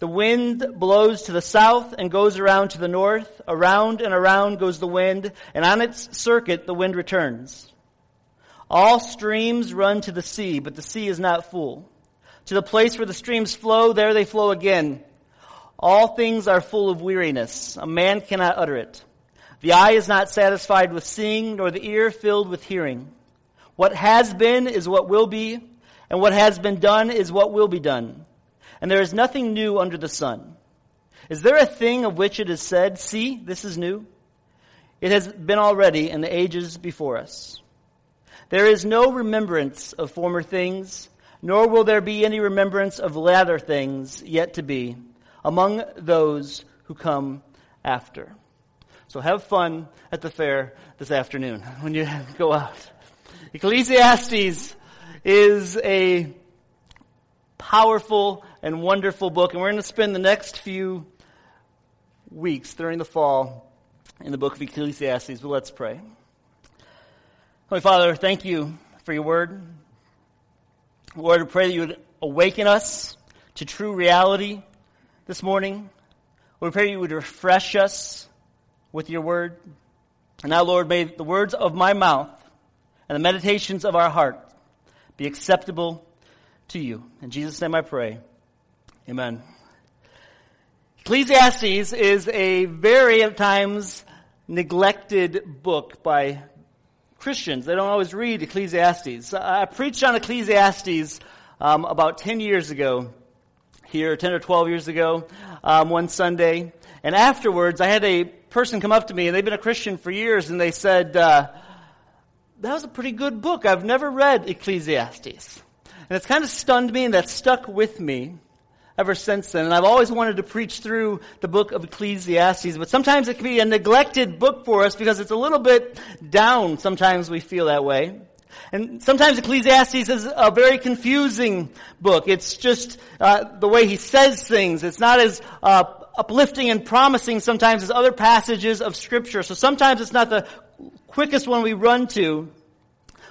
The wind blows to the south and goes around to the north. Around and around goes the wind, and on its circuit the wind returns. All streams run to the sea, but the sea is not full. To the place where the streams flow, there they flow again. All things are full of weariness. A man cannot utter it. The eye is not satisfied with seeing, nor the ear filled with hearing. What has been is what will be, and what has been done is what will be done and there is nothing new under the sun. Is there a thing of which it is said, See, this is new? It has been already in the ages before us. There is no remembrance of former things, nor will there be any remembrance of latter things yet to be among those who come after. So have fun at the fair this afternoon when you go out. Ecclesiastes is a powerful and wonderful book. And we're going to spend the next few weeks during the fall in the book of Ecclesiastes. But let's pray. Holy Father, thank you for your word. Lord, I pray that you would awaken us to true reality this morning. Lord, we pray you would refresh us with your word. And now, Lord, may the words of my mouth and the meditations of our heart be acceptable to you. In Jesus' name I pray. Amen. Ecclesiastes is a very at times neglected book by Christians. They don't always read Ecclesiastes. I preached on Ecclesiastes um, about 10 years ago here, 10 or 12 years ago, um, one Sunday. And afterwards, I had a person come up to me, and they've been a Christian for years, and they said, uh, that was a pretty good book. I've never read Ecclesiastes. And it's kind of stunned me, and that's stuck with me ever since then. And I've always wanted to preach through the book of Ecclesiastes, but sometimes it can be a neglected book for us because it's a little bit down. Sometimes we feel that way. And sometimes Ecclesiastes is a very confusing book. It's just uh, the way he says things. It's not as uh, uplifting and promising sometimes as other passages of Scripture. So sometimes it's not the quickest one we run to.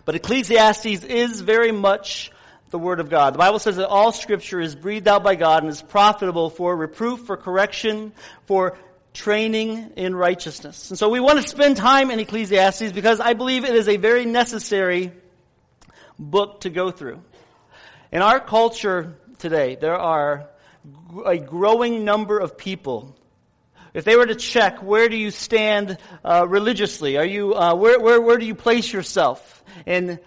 But Ecclesiastes is very much the Word of God. The Bible says that all Scripture is breathed out by God and is profitable for reproof, for correction, for training in righteousness. And so we want to spend time in Ecclesiastes because I believe it is a very necessary book to go through. In our culture today, there are a growing number of people. If they were to check, where do you stand uh, religiously? Are you uh, where, where where do you place yourself in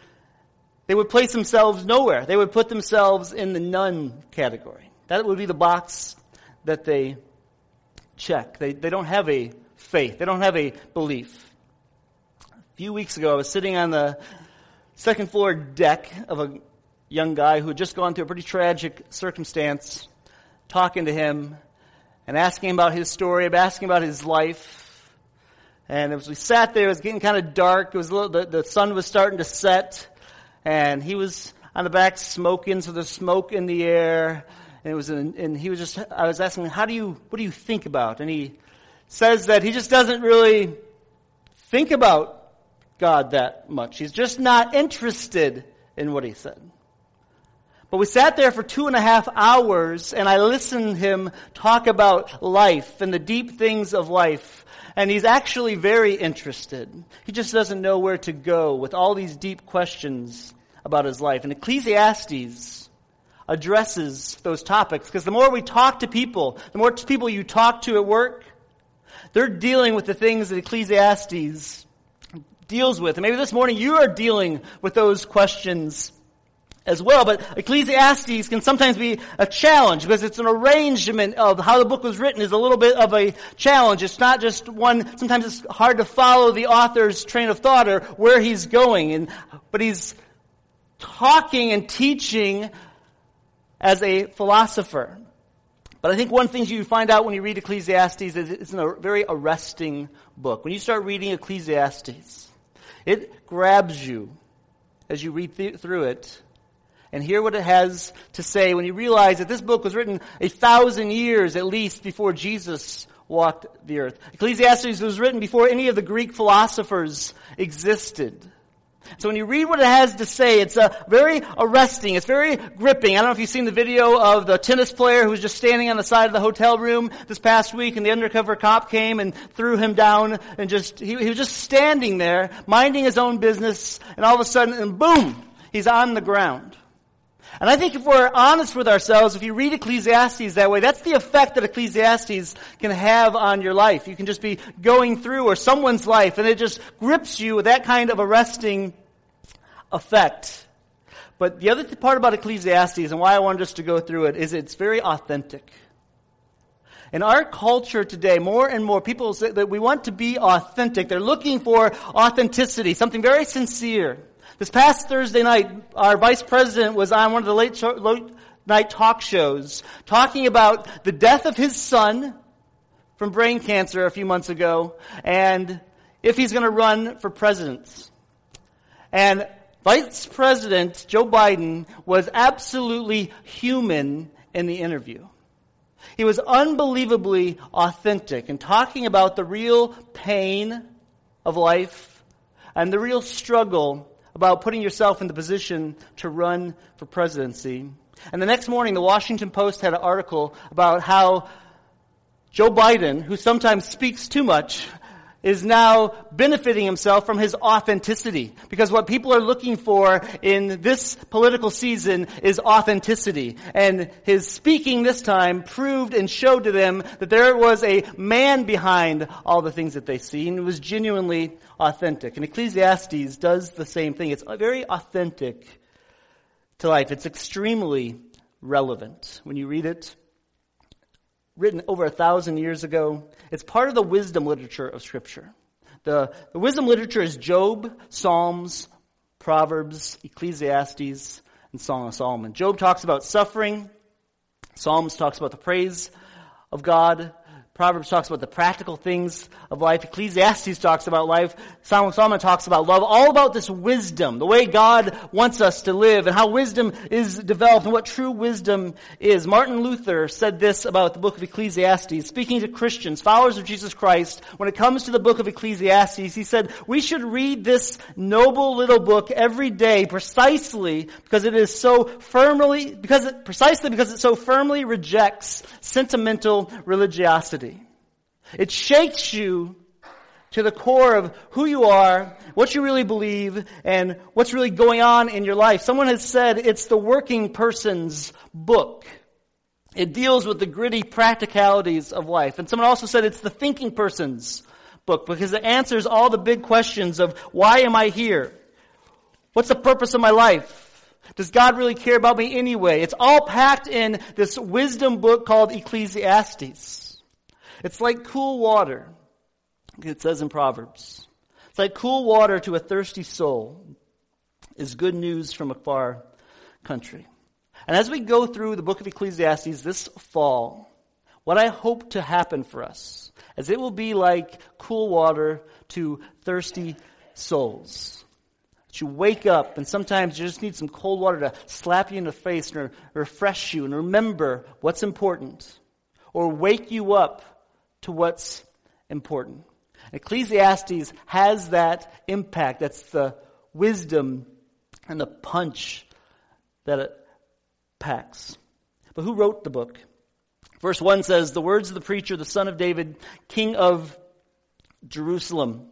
they would place themselves nowhere. They would put themselves in the none category. That would be the box that they check. They, they don't have a faith. They don't have a belief. A few weeks ago, I was sitting on the second floor deck of a young guy who had just gone through a pretty tragic circumstance, talking to him and asking about his story, asking about his life. And as we sat there, it was getting kind of dark. It was little, the, the sun was starting to set and he was on the back smoking, so there's smoke in the air. And it was, and he was just, I was asking, how do you, what do you think about? And he says that he just doesn't really think about God that much. He's just not interested in what he said. But we sat there for two and a half hours and I listened him talk about life and the deep things of life. And he's actually very interested. He just doesn't know where to go with all these deep questions about his life. And Ecclesiastes addresses those topics because the more we talk to people, the more people you talk to at work, they're dealing with the things that Ecclesiastes deals with. And maybe this morning you are dealing with those questions as well. But Ecclesiastes can sometimes be a challenge because it's an arrangement of how the book was written is a little bit of a challenge. It's not just one, sometimes it's hard to follow the author's train of thought or where he's going. And, but he's talking and teaching as a philosopher. But I think one thing you find out when you read Ecclesiastes is it's a very arresting book. When you start reading Ecclesiastes, it grabs you as you read th- through it and hear what it has to say when you realize that this book was written a thousand years at least before Jesus walked the earth. Ecclesiastes was written before any of the Greek philosophers existed. So when you read what it has to say, it's uh, very arresting. It's very gripping. I don't know if you've seen the video of the tennis player who was just standing on the side of the hotel room this past week and the undercover cop came and threw him down and just, he, he was just standing there, minding his own business, and all of a sudden, and boom, he's on the ground. And I think if we're honest with ourselves, if you read Ecclesiastes that way, that's the effect that Ecclesiastes can have on your life. You can just be going through or someone's life and it just grips you with that kind of arresting effect. But the other part about Ecclesiastes and why I wanted us to go through it is it's very authentic. In our culture today, more and more people say that we want to be authentic. They're looking for authenticity, something very sincere. This past Thursday night, our vice president was on one of the late, late night talk shows talking about the death of his son from brain cancer a few months ago and if he's going to run for president. And Vice President Joe Biden was absolutely human in the interview. He was unbelievably authentic in talking about the real pain of life and the real struggle about putting yourself in the position to run for presidency. And the next morning, the Washington Post had an article about how Joe Biden, who sometimes speaks too much, is now benefiting himself from his authenticity. Because what people are looking for in this political season is authenticity. And his speaking this time proved and showed to them that there was a man behind all the things that they see and it was genuinely authentic. And Ecclesiastes does the same thing. It's very authentic to life. It's extremely relevant when you read it written over a thousand years ago. It's part of the wisdom literature of Scripture. The, the wisdom literature is Job, Psalms, Proverbs, Ecclesiastes, and Song of Solomon. Job talks about suffering. Psalms talks about the praise of God. Proverbs talks about the practical things of life. Ecclesiastes talks about life. Solomon talks about love. All about this wisdom, the way God wants us to live and how wisdom is developed and what true wisdom is. Martin Luther said this about the book of Ecclesiastes, speaking to Christians, followers of Jesus Christ, when it comes to the book of Ecclesiastes, he said, we should read this noble little book every day precisely because it is so firmly, because it, precisely because it so firmly rejects sentimental religiosity. It shakes you to the core of who you are, what you really believe, and what's really going on in your life. Someone has said it's the working person's book. It deals with the gritty practicalities of life. And someone also said it's the thinking person's book because it answers all the big questions of why am I here? What's the purpose of my life? Does God really care about me anyway? It's all packed in this wisdom book called Ecclesiastes. It's like cool water. It says in Proverbs. It's like cool water to a thirsty soul is good news from a far country. And as we go through the book of Ecclesiastes this fall, what I hope to happen for us is it will be like cool water to thirsty souls. That you wake up and sometimes you just need some cold water to slap you in the face and refresh you and remember what's important. Or wake you up to what's important. Ecclesiastes has that impact. That's the wisdom and the punch that it packs. But who wrote the book? Verse 1 says, The words of the preacher, the son of David, king of Jerusalem.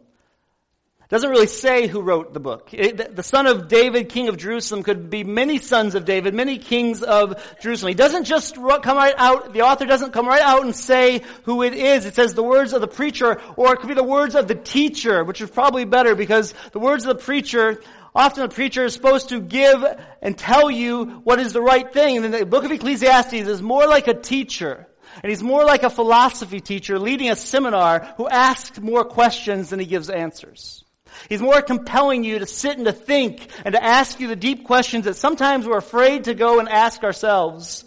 It doesn't really say who wrote the book. It, the son of David, king of Jerusalem, could be many sons of David, many kings of Jerusalem. He doesn't just come right out, the author doesn't come right out and say who it is. It says the words of the preacher, or it could be the words of the teacher, which is probably better because the words of the preacher, often the preacher is supposed to give and tell you what is the right thing. And the book of Ecclesiastes is more like a teacher. And he's more like a philosophy teacher leading a seminar who asks more questions than he gives answers. He's more compelling you to sit and to think and to ask you the deep questions that sometimes we're afraid to go and ask ourselves.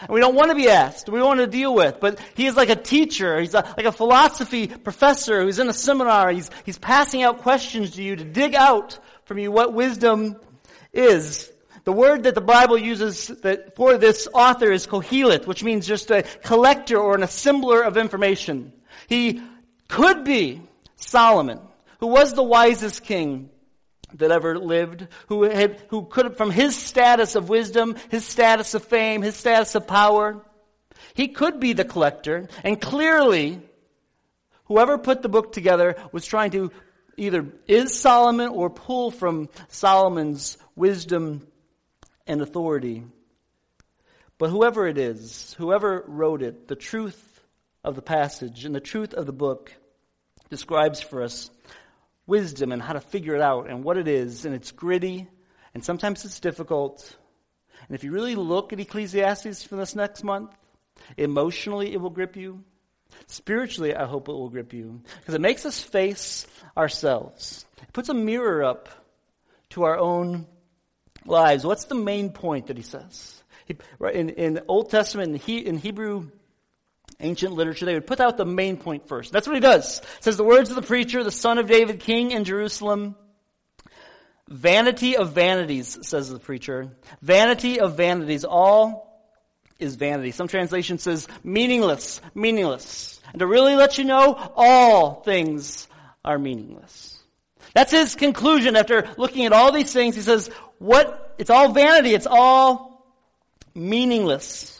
And we don't want to be asked. We don't want to deal with. But he is like a teacher. He's a, like a philosophy professor who's in a seminar. He's, he's passing out questions to you to dig out from you what wisdom is. The word that the Bible uses that for this author is kohelet, which means just a collector or an assembler of information. He could be Solomon, who was the wisest king that ever lived, who had, who could, from his status of wisdom, his status of fame, his status of power, he could be the collector, and clearly, whoever put the book together was trying to either is Solomon or pull from Solomon's wisdom and authority. But whoever it is, whoever wrote it, the truth of the passage and the truth of the book describes for us wisdom and how to figure it out and what it is. And it's gritty, and sometimes it's difficult. And if you really look at Ecclesiastes for this next month, emotionally it will grip you. Spiritually, I hope it will grip you. Because it makes us face ourselves. It puts a mirror up to our own lives. What's the main point that he says? He, in, in Old Testament, in, he, in Hebrew ancient literature, they would put out the main point first. That's what he does. It says the words of the preacher, the son of David, king in Jerusalem. Vanity of vanities, says the preacher. Vanity of vanities. All is vanity. Some translation says meaningless, meaningless. And to really let you know, all things are meaningless. That's his conclusion after looking at all these things. He says, what, it's all vanity. It's all meaningless.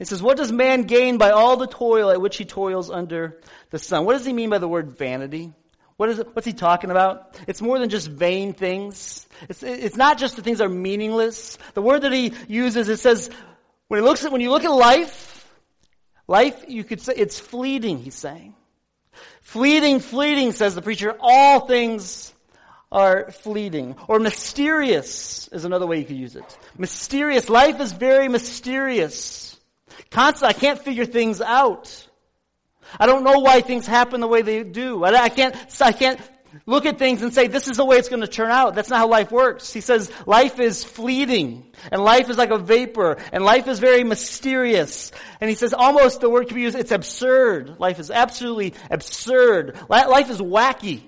It says, What does man gain by all the toil at which he toils under the sun? What does he mean by the word vanity? What is it, what's he talking about? It's more than just vain things. It's, it's not just the things that are meaningless. The word that he uses, it says, when he looks at, when you look at life, life, you could say, it's fleeting, he's saying. Fleeting, fleeting, says the preacher. All things are fleeting. Or mysterious is another way you could use it. Mysterious. Life is very mysterious. Constantly, I can't figure things out. I don't know why things happen the way they do. I, I can't, I can't look at things and say, this is the way it's going to turn out. That's not how life works. He says, life is fleeting, and life is like a vapor, and life is very mysterious. And he says, almost the word can be used, it's absurd. Life is absolutely absurd. Life is wacky.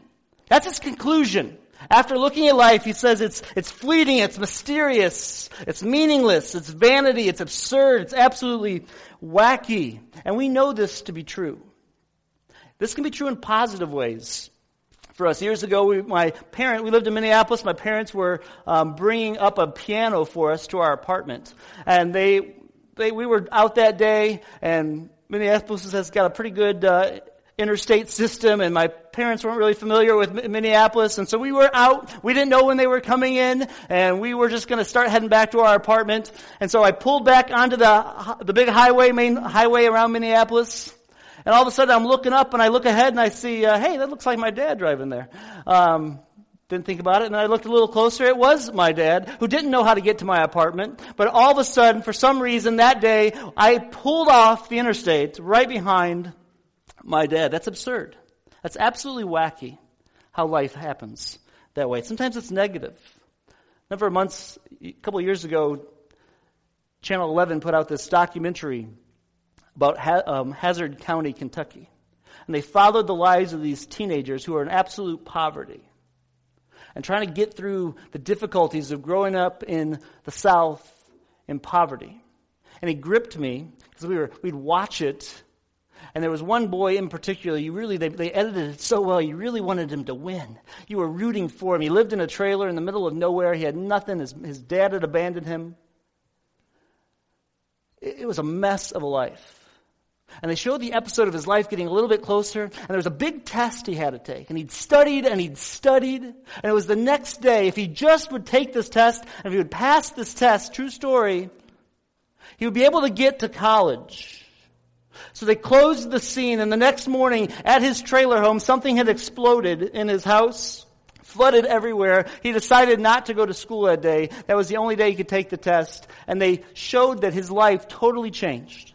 That's his conclusion. After looking at life, he says it's, it's fleeting, it's mysterious, it's meaningless, it's vanity, it's absurd, it's absolutely wacky. And we know this to be true. This can be true in positive ways. For us, years ago, we, my parent, we lived in Minneapolis. My parents were um, bringing up a piano for us to our apartment, and they, they, we were out that day, and Minneapolis has got a pretty good uh, interstate system and my parents weren't really familiar with Minneapolis and so we were out. We didn't know when they were coming in and we were just going to start heading back to our apartment. And so I pulled back onto the the big highway main highway around Minneapolis and all of a sudden I'm looking up and I look ahead and I see uh, hey that looks like my dad driving there. Um, didn't think about it and I looked a little closer. It was my dad who didn't know how to get to my apartment but all of a sudden for some reason that day I pulled off the interstate right behind my dad. That's absurd. That's absolutely wacky how life happens that way. Sometimes it's negative. A Number of months, a couple of years ago, Channel 11 put out this documentary about ha- um, Hazard County, Kentucky. And they followed the lives of these teenagers who are in absolute poverty and trying to get through the difficulties of growing up in the South in poverty. And it gripped me because we were, we'd watch it and there was one boy in particular, you really, they, they edited it so well, you really wanted him to win. You were rooting for him. He lived in a trailer in the middle of nowhere. He had nothing. His, his dad had abandoned him. It, it was a mess of a life. And they showed the episode of his life getting a little bit closer, and there was a big test he had to take. And he'd studied and he'd studied, and it was the next day, if he just would take this test, and if he would pass this test, true story, he would be able to get to college. So they closed the scene, and the next morning at his trailer home, something had exploded in his house, flooded everywhere. He decided not to go to school that day. That was the only day he could take the test, and they showed that his life totally changed.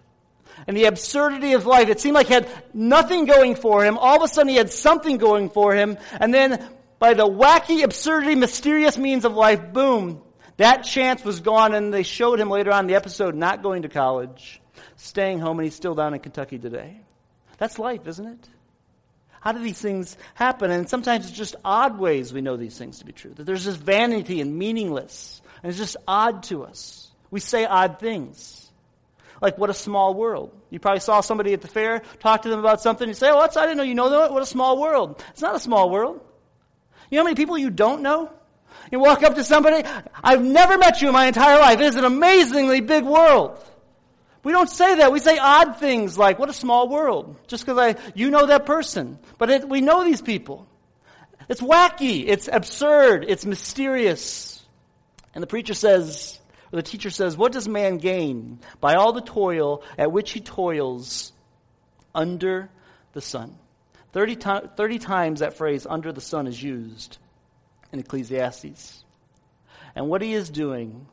And the absurdity of life, it seemed like he had nothing going for him. All of a sudden he had something going for him, and then by the wacky, absurdity, mysterious means of life, boom, That chance was gone, and they showed him later on the episode not going to college, staying home, and he's still down in Kentucky today. That's life, isn't it? How do these things happen? And sometimes it's just odd ways we know these things to be true. That there's just vanity and meaningless. And it's just odd to us. We say odd things. Like, what a small world. You probably saw somebody at the fair, talk to them about something, you say, oh, what's, I didn't know you know that. What a small world. It's not a small world. You know how many people you don't know? You walk up to somebody, I've never met you in my entire life. It is an amazingly big world. We don't say that. We say odd things like, what a small world. Just because I, you know that person. But it, we know these people. It's wacky. It's absurd. It's mysterious. And the preacher says, or the teacher says, what does man gain by all the toil at which he toils under the sun? 30, to- 30 times that phrase, under the sun, is used in Ecclesiastes. And what he is doing,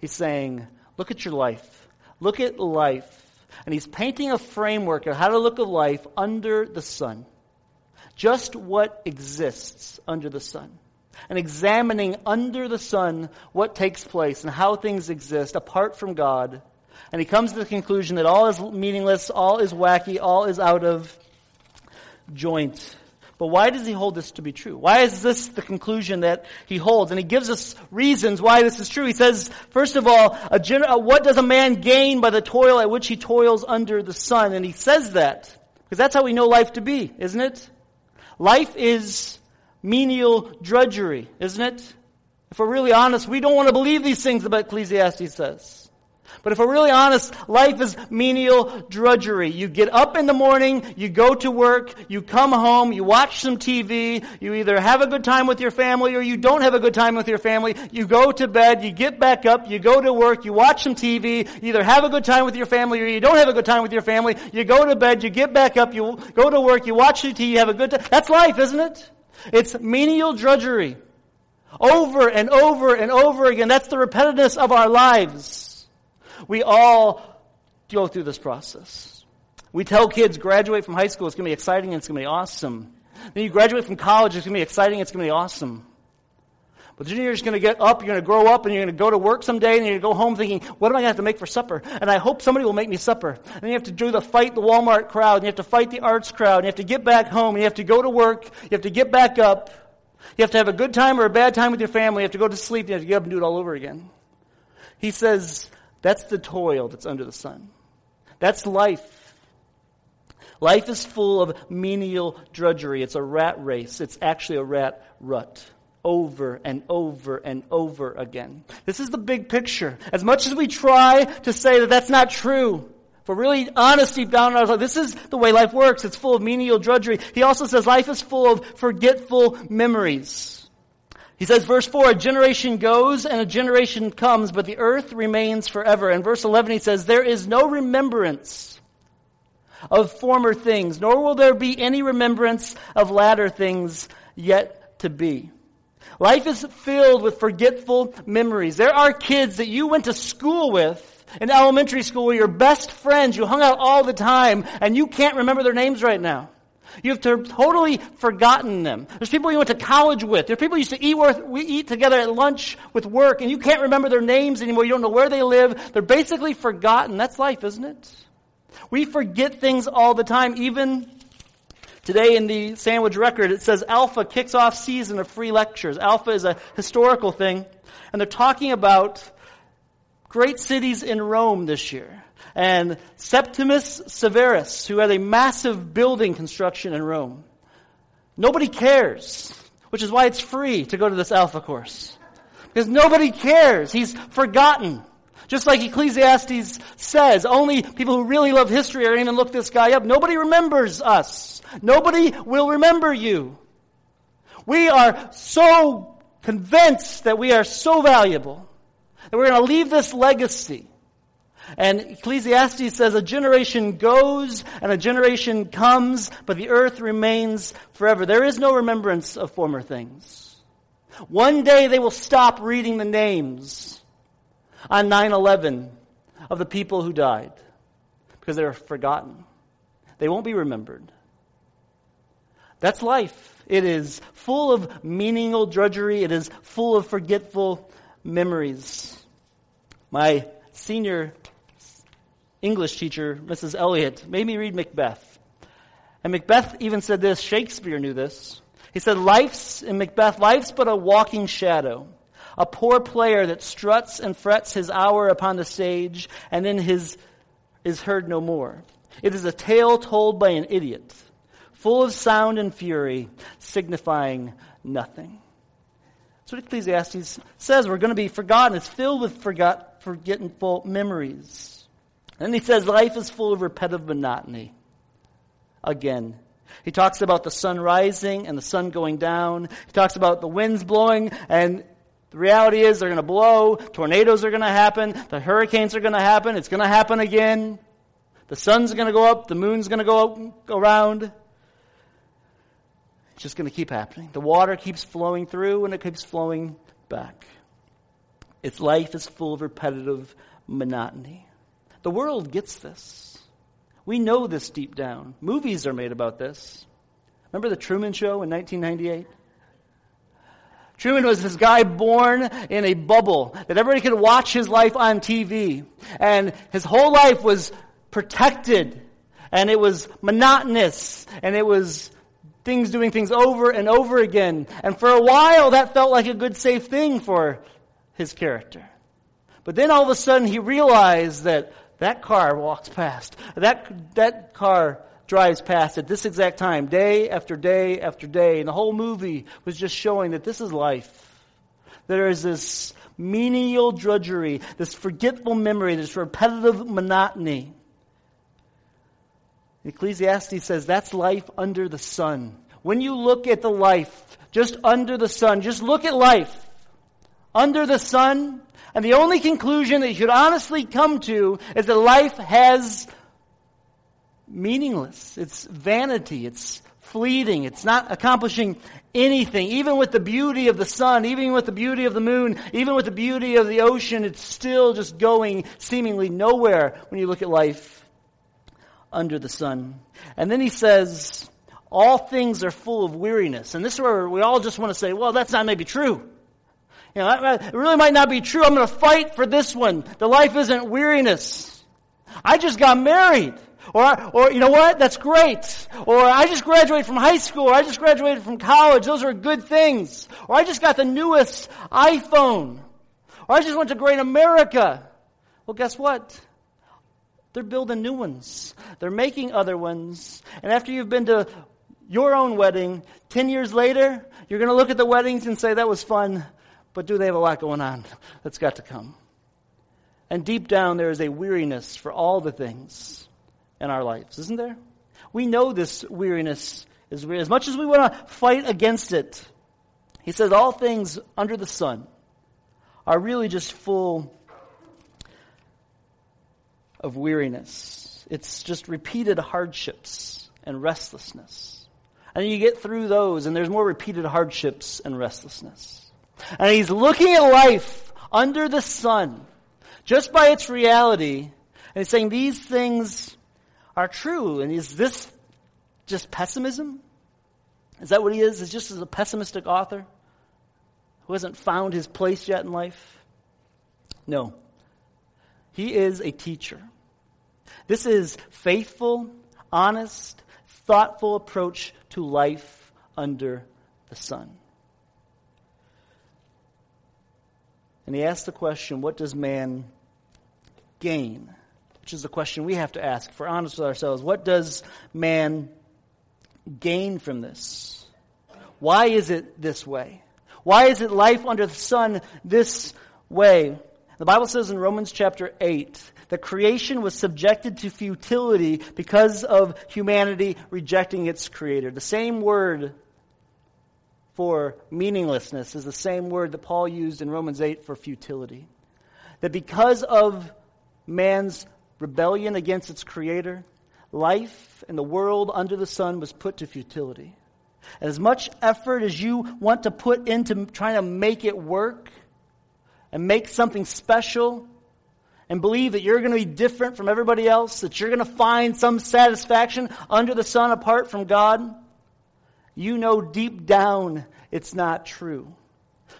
he's saying, look at your life. Look at life. And he's painting a framework of how to look at life under the sun. Just what exists under the sun. And examining under the sun what takes place and how things exist apart from God. And he comes to the conclusion that all is meaningless, all is wacky, all is out of joint. But why does he hold this to be true? Why is this the conclusion that he holds? And he gives us reasons why this is true. He says, first of all, gener- uh, what does a man gain by the toil at which he toils under the sun? And he says that because that's how we know life to be, isn't it? Life is menial drudgery, isn't it? If we're really honest, we don't want to believe these things about Ecclesiastes says. But if we're really honest, life is menial drudgery. You get up in the morning, you go to work, you come home, you watch some TV, you either have a good time with your family or you don't have a good time with your family. You go to bed, you get back up, you go to work, you watch some TV, you either have a good time with your family or you don't have a good time with your family. You go to bed, you get back up, you go to work, you watch the TV, you have a good time. That's life, isn't it? It's menial drudgery. Over and over and over again. That's the repetitiveness of our lives. We all go through this process. We tell kids graduate from high school, it's going to be exciting and it's going to be awesome. Then you graduate from college, it's going to be exciting, it's going to be awesome. But then you're just going to get up, you're going to grow up, and you're going to go to work someday, and you're going to go home thinking, what am I going to have to make for supper? And I hope somebody will make me supper. And then you have to do the fight the Walmart crowd, and you have to fight the arts crowd, and you have to get back home, and you have to go to work, you have to get back up. You have to have a good time or a bad time with your family, you have to go to sleep, you have to get up and do it all over again. He says, that's the toil that's under the sun. That's life. Life is full of menial drudgery. It's a rat race. It's actually a rat rut. Over and over and over again. This is the big picture. As much as we try to say that that's not true, for really honest deep down in our life, this is the way life works. It's full of menial drudgery. He also says life is full of forgetful memories. He says, verse 4, a generation goes and a generation comes, but the earth remains forever. And verse 11, he says, there is no remembrance of former things, nor will there be any remembrance of latter things yet to be. Life is filled with forgetful memories. There are kids that you went to school with in elementary school your best friends. You hung out all the time and you can't remember their names right now. You've totally forgotten them. There's people you went to college with. There's people you used to eat, with, we eat together at lunch with work, and you can't remember their names anymore. You don't know where they live. They're basically forgotten. That's life, isn't it? We forget things all the time. Even today in the Sandwich Record, it says Alpha kicks off season of free lectures. Alpha is a historical thing, and they're talking about great cities in Rome this year and Septimius Severus, who had a massive building construction in Rome. Nobody cares, which is why it's free to go to this Alpha course. Because nobody cares. He's forgotten. Just like Ecclesiastes says, only people who really love history are going to look this guy up. Nobody remembers us. Nobody will remember you. We are so convinced that we are so valuable that we're going to leave this legacy and Ecclesiastes says a generation goes and a generation comes, but the earth remains forever. There is no remembrance of former things. One day they will stop reading the names on 9-11 of the people who died because they're forgotten. They won't be remembered. That's life. It is full of meaningless drudgery. It is full of forgetful memories. My senior English teacher, Mrs. Elliott, made me read Macbeth. And Macbeth even said this, Shakespeare knew this. He said, Life's, in Macbeth, life's but a walking shadow, a poor player that struts and frets his hour upon the stage, and then his is heard no more. It is a tale told by an idiot, full of sound and fury, signifying nothing. That's what Ecclesiastes says. We're going to be forgotten. It's filled with forgot, forgetful memories. And he says life is full of repetitive monotony. Again. He talks about the sun rising and the sun going down. He talks about the winds blowing and the reality is they're going to blow. Tornadoes are going to happen. The hurricanes are going to happen. It's going to happen again. The sun's going to go up. The moon's going to go, up. It's just going to keep happening. The water keeps flowing through and it keeps flowing back. Its life is full of repetitive monotony. The world gets this. We know this deep down. Movies are made about this. Remember the Truman Show in 1998? Truman was this guy born in a bubble that everybody could watch his life on TV. And his whole life was protected. And it was monotonous. And it was things doing things over and over again. And for a while, that felt like a good, safe thing for his character. But then all of a sudden, he realized that that car walks past. That, that car drives past at this exact time, day after day after day. And the whole movie was just showing that this is life. There is this menial drudgery, this forgetful memory, this repetitive monotony. Ecclesiastes says that's life under the sun. When you look at the life just under the sun, just look at life under the sun, and the only conclusion that you should honestly come to is that life has meaningless. It's vanity. It's fleeting. It's not accomplishing anything. Even with the beauty of the sun, even with the beauty of the moon, even with the beauty of the ocean, it's still just going seemingly nowhere when you look at life under the sun. And then he says, all things are full of weariness. And this is where we all just want to say, well, that's not maybe true. You know, it really might not be true. I'm going to fight for this one. The life isn't weariness. I just got married. Or, or, you know what? That's great. Or I just graduated from high school. Or I just graduated from college. Those are good things. Or I just got the newest iPhone. Or I just went to Great America. Well, guess what? They're building new ones. They're making other ones. And after you've been to your own wedding, 10 years later, you're going to look at the weddings and say, that was fun, but do they have a lot going on that's got to come? And deep down, there is a weariness for all the things in our lives, isn't there? We know this weariness is. As much as we want to fight against it, he says all things under the sun are really just full of weariness. It's just repeated hardships and restlessness. And you get through those, and there's more repeated hardships and restlessness. And he's looking at life under the sun, just by its reality, and he's saying these things are true. And is this just pessimism? Is that what he is? Is just as a pessimistic author who hasn't found his place yet in life? No. He is a teacher. This is faithful, honest, thoughtful approach to life under the sun. And he asks the question, what does man gain? Which is the question we have to ask if we're honest with ourselves. What does man gain from this? Why is it this way? Why is it life under the sun this way? The Bible says in Romans chapter 8 that creation was subjected to futility because of humanity rejecting its creator. The same word for meaninglessness is the same word that Paul used in Romans 8 for futility. That because of man's rebellion against its creator, life and the world under the sun was put to futility. As much effort as you want to put into trying to make it work and make something special and believe that you're going to be different from everybody else, that you're going to find some satisfaction under the sun apart from God, you know deep down it's not true.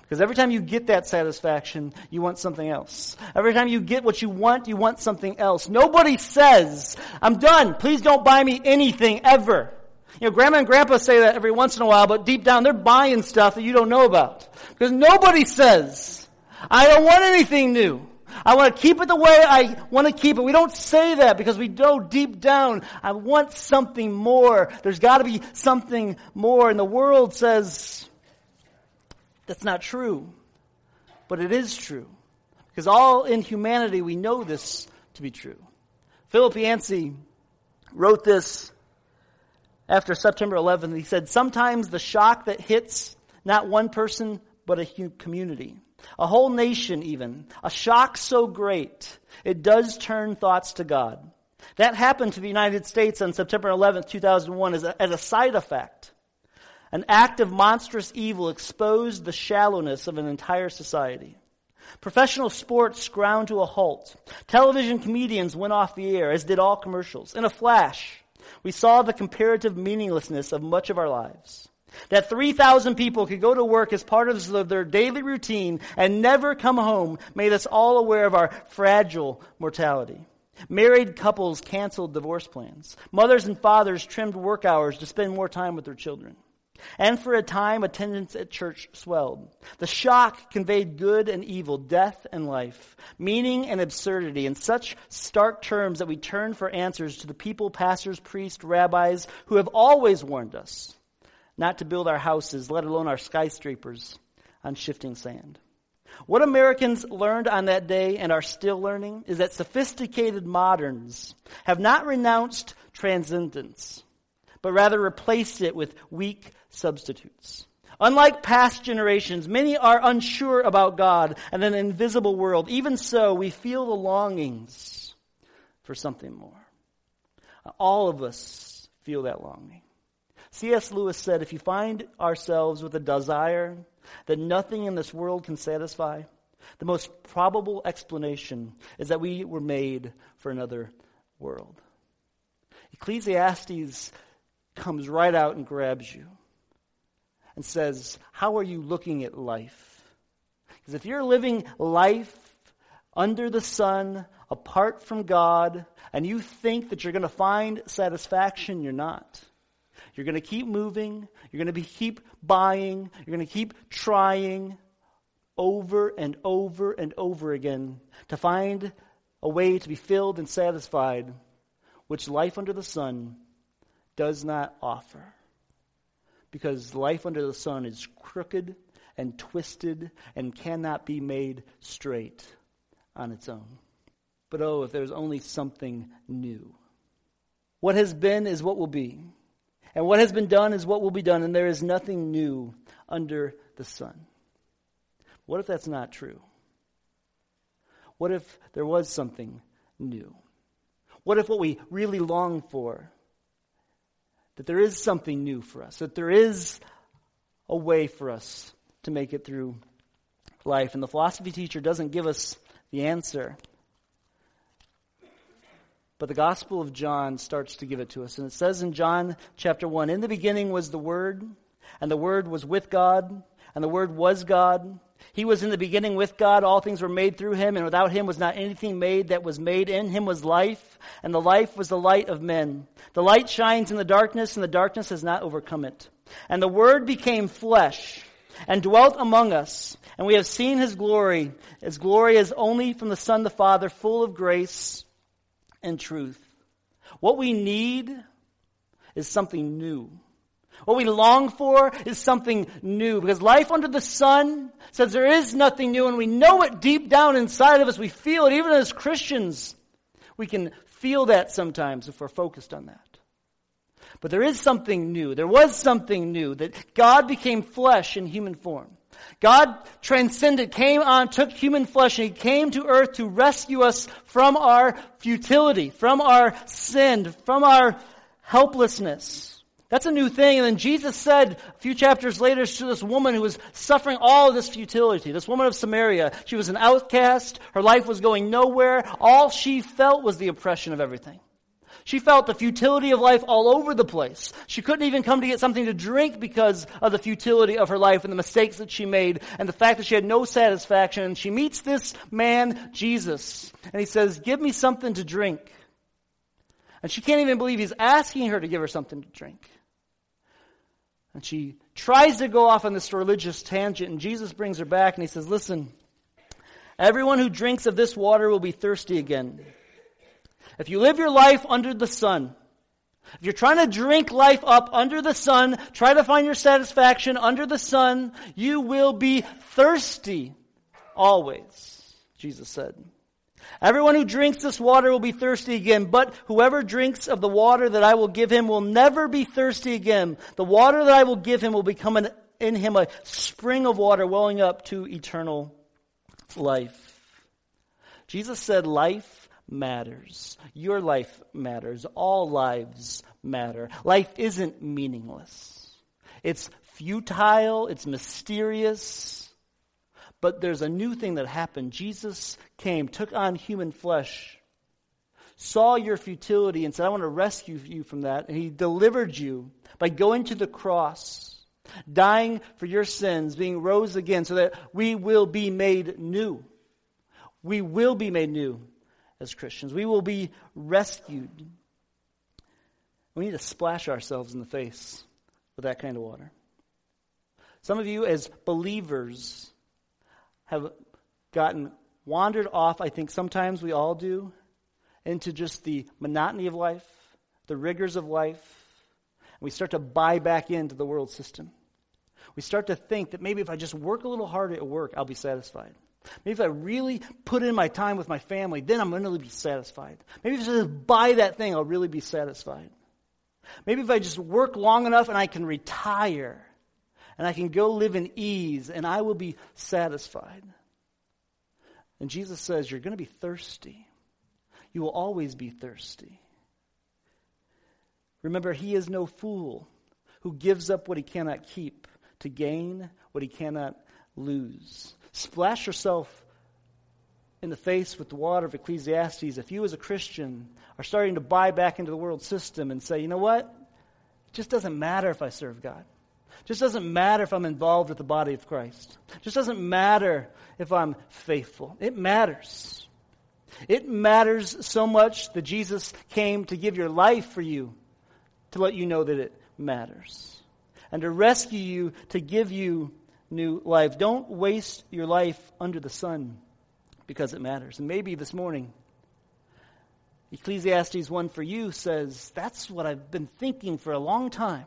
Because every time you get that satisfaction, you want something else. Every time you get what you want, you want something else. Nobody says, I'm done. Please don't buy me anything ever. You know, grandma and grandpa say that every once in a while, but deep down they're buying stuff that you don't know about. Because nobody says, I don't want anything new. I want to keep it the way I want to keep it. We don't say that because we know deep down, I want something more. There's got to be something more. And the world says, that's not true. But it is true. Because all in humanity, we know this to be true. Philip Yancey wrote this after September 11th. He said, Sometimes the shock that hits not one person, but a community, a whole nation even, a shock so great, it does turn thoughts to God. That happened to the United States on September 11th, 2001 as a, as a side effect. An act of monstrous evil exposed the shallowness of an entire society. Professional sports ground to a halt. Television comedians went off the air, as did all commercials. In a flash, we saw the comparative meaninglessness of much of our lives. That 3,000 people could go to work as part of their daily routine and never come home made us all aware of our fragile mortality. Married couples canceled divorce plans. Mothers and fathers trimmed work hours to spend more time with their children. And for a time, attendance at church swelled. The shock conveyed good and evil, death and life, meaning and absurdity in such stark terms that we turned for answers to the people, pastors, priests, rabbis who have always warned us not to build our houses, let alone our skyscrapers, on shifting sand. What Americans learned on that day and are still learning is that sophisticated moderns have not renounced transcendence, but rather replaced it with weak substitutes. Unlike past generations, many are unsure about God and an invisible world. Even so, we feel the longings for something more. All of us feel that longing. C.S. Lewis said, if you find ourselves with a desire that nothing in this world can satisfy, the most probable explanation is that we were made for another world. Ecclesiastes comes right out and grabs you and says, How are you looking at life? Because if you're living life under the sun, apart from God, and you think that you're going to find satisfaction, you're not. You're going to keep moving. You're going to keep buying. You're going to keep trying over and over and over again to find a way to be filled and satisfied, which life under the sun does not offer because life under the sun is crooked and twisted and cannot be made straight on its own. But oh, if there's only something new. What has been is what will be. And what has been done is what will be done, and there is nothing new under the sun. What if that's not true? What if there was something new? What if what we really long for that there is something new for us, that there is a way for us to make it through life. And the philosophy teacher doesn't give us the answer. But the Gospel of John starts to give it to us. And it says in John chapter 1 In the beginning was the Word, and the Word was with God, and the Word was God. He was in the beginning with God. All things were made through him, and without him was not anything made that was made. In him was life, and the life was the light of men. The light shines in the darkness, and the darkness has not overcome it. And the Word became flesh and dwelt among us, and we have seen his glory. His glory is only from the Son, the Father, full of grace and truth. What we need is something new. What we long for is something new because life under the sun says there is nothing new and we know it deep down inside of us. We feel it even as Christians. We can feel that sometimes if we're focused on that. But there is something new. There was something new that God became flesh in human form. God transcended, came on, took human flesh, and He came to earth to rescue us from our futility, from our sin, from our helplessness. That's a new thing. And then Jesus said a few chapters later to this woman who was suffering all of this futility, this woman of Samaria. She was an outcast. Her life was going nowhere. All she felt was the oppression of everything. She felt the futility of life all over the place. She couldn't even come to get something to drink because of the futility of her life and the mistakes that she made and the fact that she had no satisfaction. And she meets this man, Jesus, and he says, give me something to drink. And she can't even believe he's asking her to give her something to drink. And she tries to go off on this religious tangent, and Jesus brings her back and he says, listen, everyone who drinks of this water will be thirsty again. If you live your life under the sun, if you're trying to drink life up under the sun, try to find your satisfaction under the sun, you will be thirsty always, Jesus said. Everyone who drinks this water will be thirsty again, but whoever drinks of the water that I will give him will never be thirsty again. The water that I will give him will become an, in him a spring of water welling up to eternal life. Jesus said life matters. Your life matters. All lives matter. Life isn't meaningless. It's futile. It's mysterious. But there's a new thing that happened. Jesus came, took on human flesh, saw your futility and said, I want to rescue you from that. And he delivered you by going to the cross, dying for your sins, being rose again so that we will be made new. We will be made new as Christians. We will be rescued. We need to splash ourselves in the face with that kind of water. Some of you, as believers, have gotten wandered off, I think sometimes we all do, into just the monotony of life, the rigors of life, and we start to buy back into the world system. We start to think that maybe if I just work a little harder at work, I'll be satisfied. Maybe if I really put in my time with my family, then I'm going to be satisfied. Maybe if I just buy that thing, I'll really be satisfied. Maybe if I just work long enough and I can retire and I can go live in ease and I will be satisfied. And Jesus says, You're going to be thirsty. You will always be thirsty. Remember, He is no fool who gives up what he cannot keep to gain what he cannot lose splash yourself in the face with the water of Ecclesiastes if you as a Christian are starting to buy back into the world system and say, you know what? It just doesn't matter if I serve God. Just doesn't matter if I'm involved with the body of Christ. Just doesn't matter if I'm faithful. It matters. It matters so much that Jesus came to give your life for you to let you know that it matters and to rescue you, to give you new life. Don't waste your life under the sun because it matters. And maybe this morning, Ecclesiastes 1 for you says, That's what I've been thinking for a long time.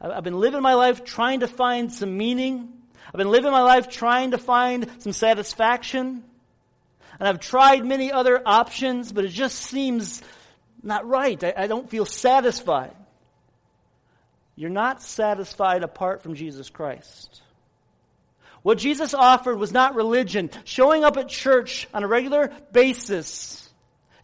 I've been living my life trying to find some meaning. I've been living my life trying to find some satisfaction. And I've tried many other options, but it just seems not right. I, I don't feel satisfied. You're not satisfied apart from Jesus Christ. What Jesus offered was not religion. Showing up at church on a regular basis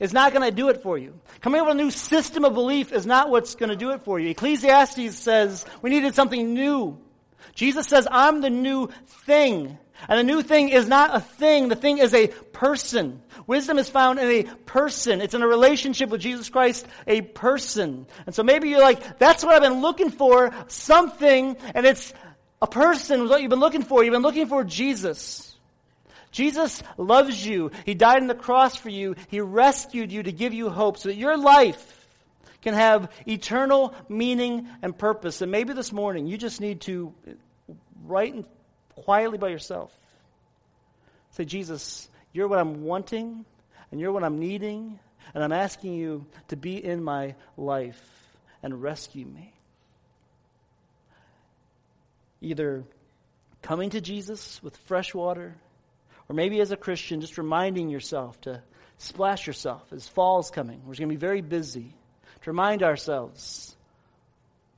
is not going to do it for you. Coming up with a new system of belief is not what's going to do it for you. Ecclesiastes says we needed something new. Jesus says, I'm the new thing. And the new thing is not a thing. The thing is a person. Wisdom is found in a person. It's in a relationship with Jesus Christ, a person. And so maybe you're like, that's what I've been looking for, something, and it's a person what you've been looking for. You've been looking for Jesus. Jesus loves you. He died on the cross for you. He rescued you to give you hope so that your life can have eternal meaning and purpose. And maybe this morning you just need to write and quietly by yourself. Say, Jesus, you're what I'm wanting, and you're what I'm needing, and I'm asking you to be in my life and rescue me. Either coming to Jesus with fresh water, or maybe as a Christian, just reminding yourself to splash yourself as fall's coming. We're going to be very busy. To remind ourselves,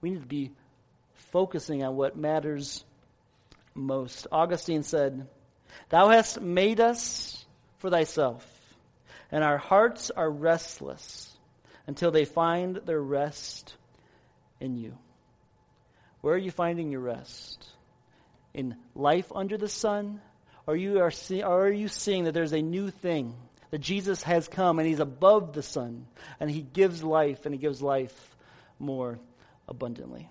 we need to be focusing on what matters most. Augustine said, Thou hast made us for thyself, and our hearts are restless until they find their rest in you. Where are you finding your rest? In life under the sun? Or, you are, see, or are you seeing that there's a new thing? that Jesus has come and he's above the sun and he gives life and he gives life more abundantly.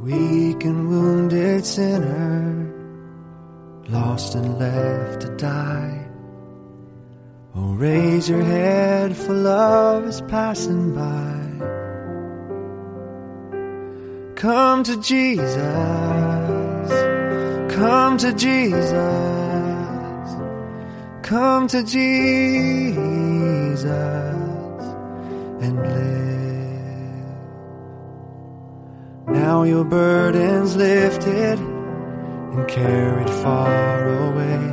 Weak and wounded sinner, lost and left to die. Oh, raise your head, for love is passing by. Come to Jesus, come to Jesus, come to Jesus Now your burden's lifted and carried far away.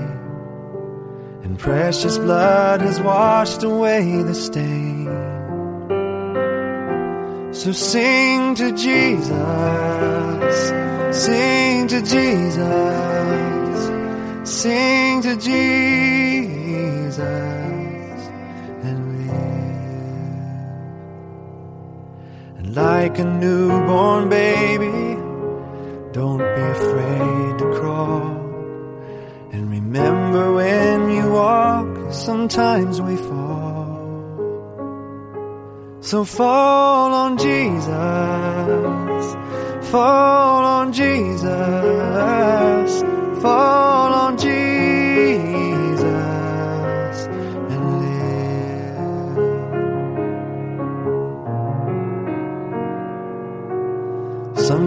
And precious blood has washed away the stain. So sing to Jesus, sing to Jesus, sing to Jesus like a newborn baby, don't be afraid to crawl. And remember when you walk, sometimes we fall. So fall on Jesus, fall on Jesus, fall on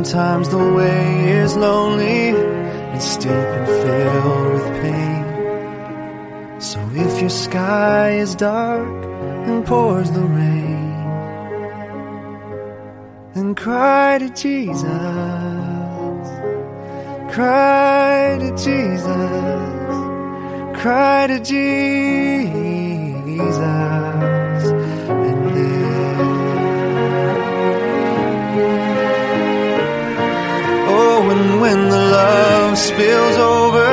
Sometimes the way is lonely and steep and filled with pain. So if your sky is dark and pours the rain, then cry to Jesus, cry to Jesus, cry to Jesus when the love spills over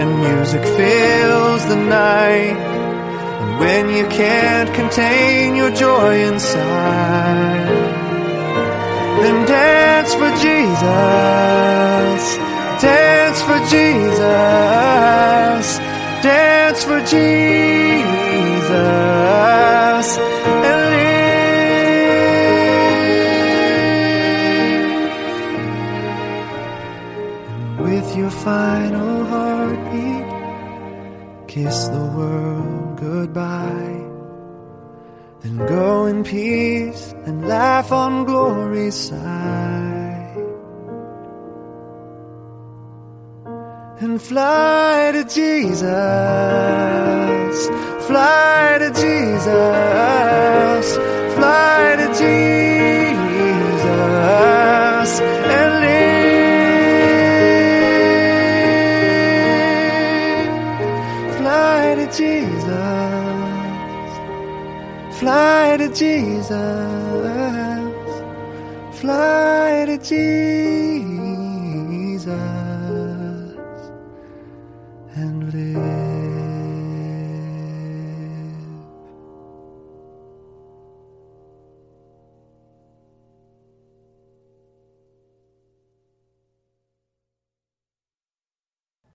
and music fills the night, and when you can't contain your joy inside then dance for Jesus. Dance for Jesus. Dance for Jesus. Peace and laugh on glory's side. And fly to Jesus, fly to Jesus, fly to Jesus and live. Fly to Jesus. Fly to Jesus. Fly to Jesus.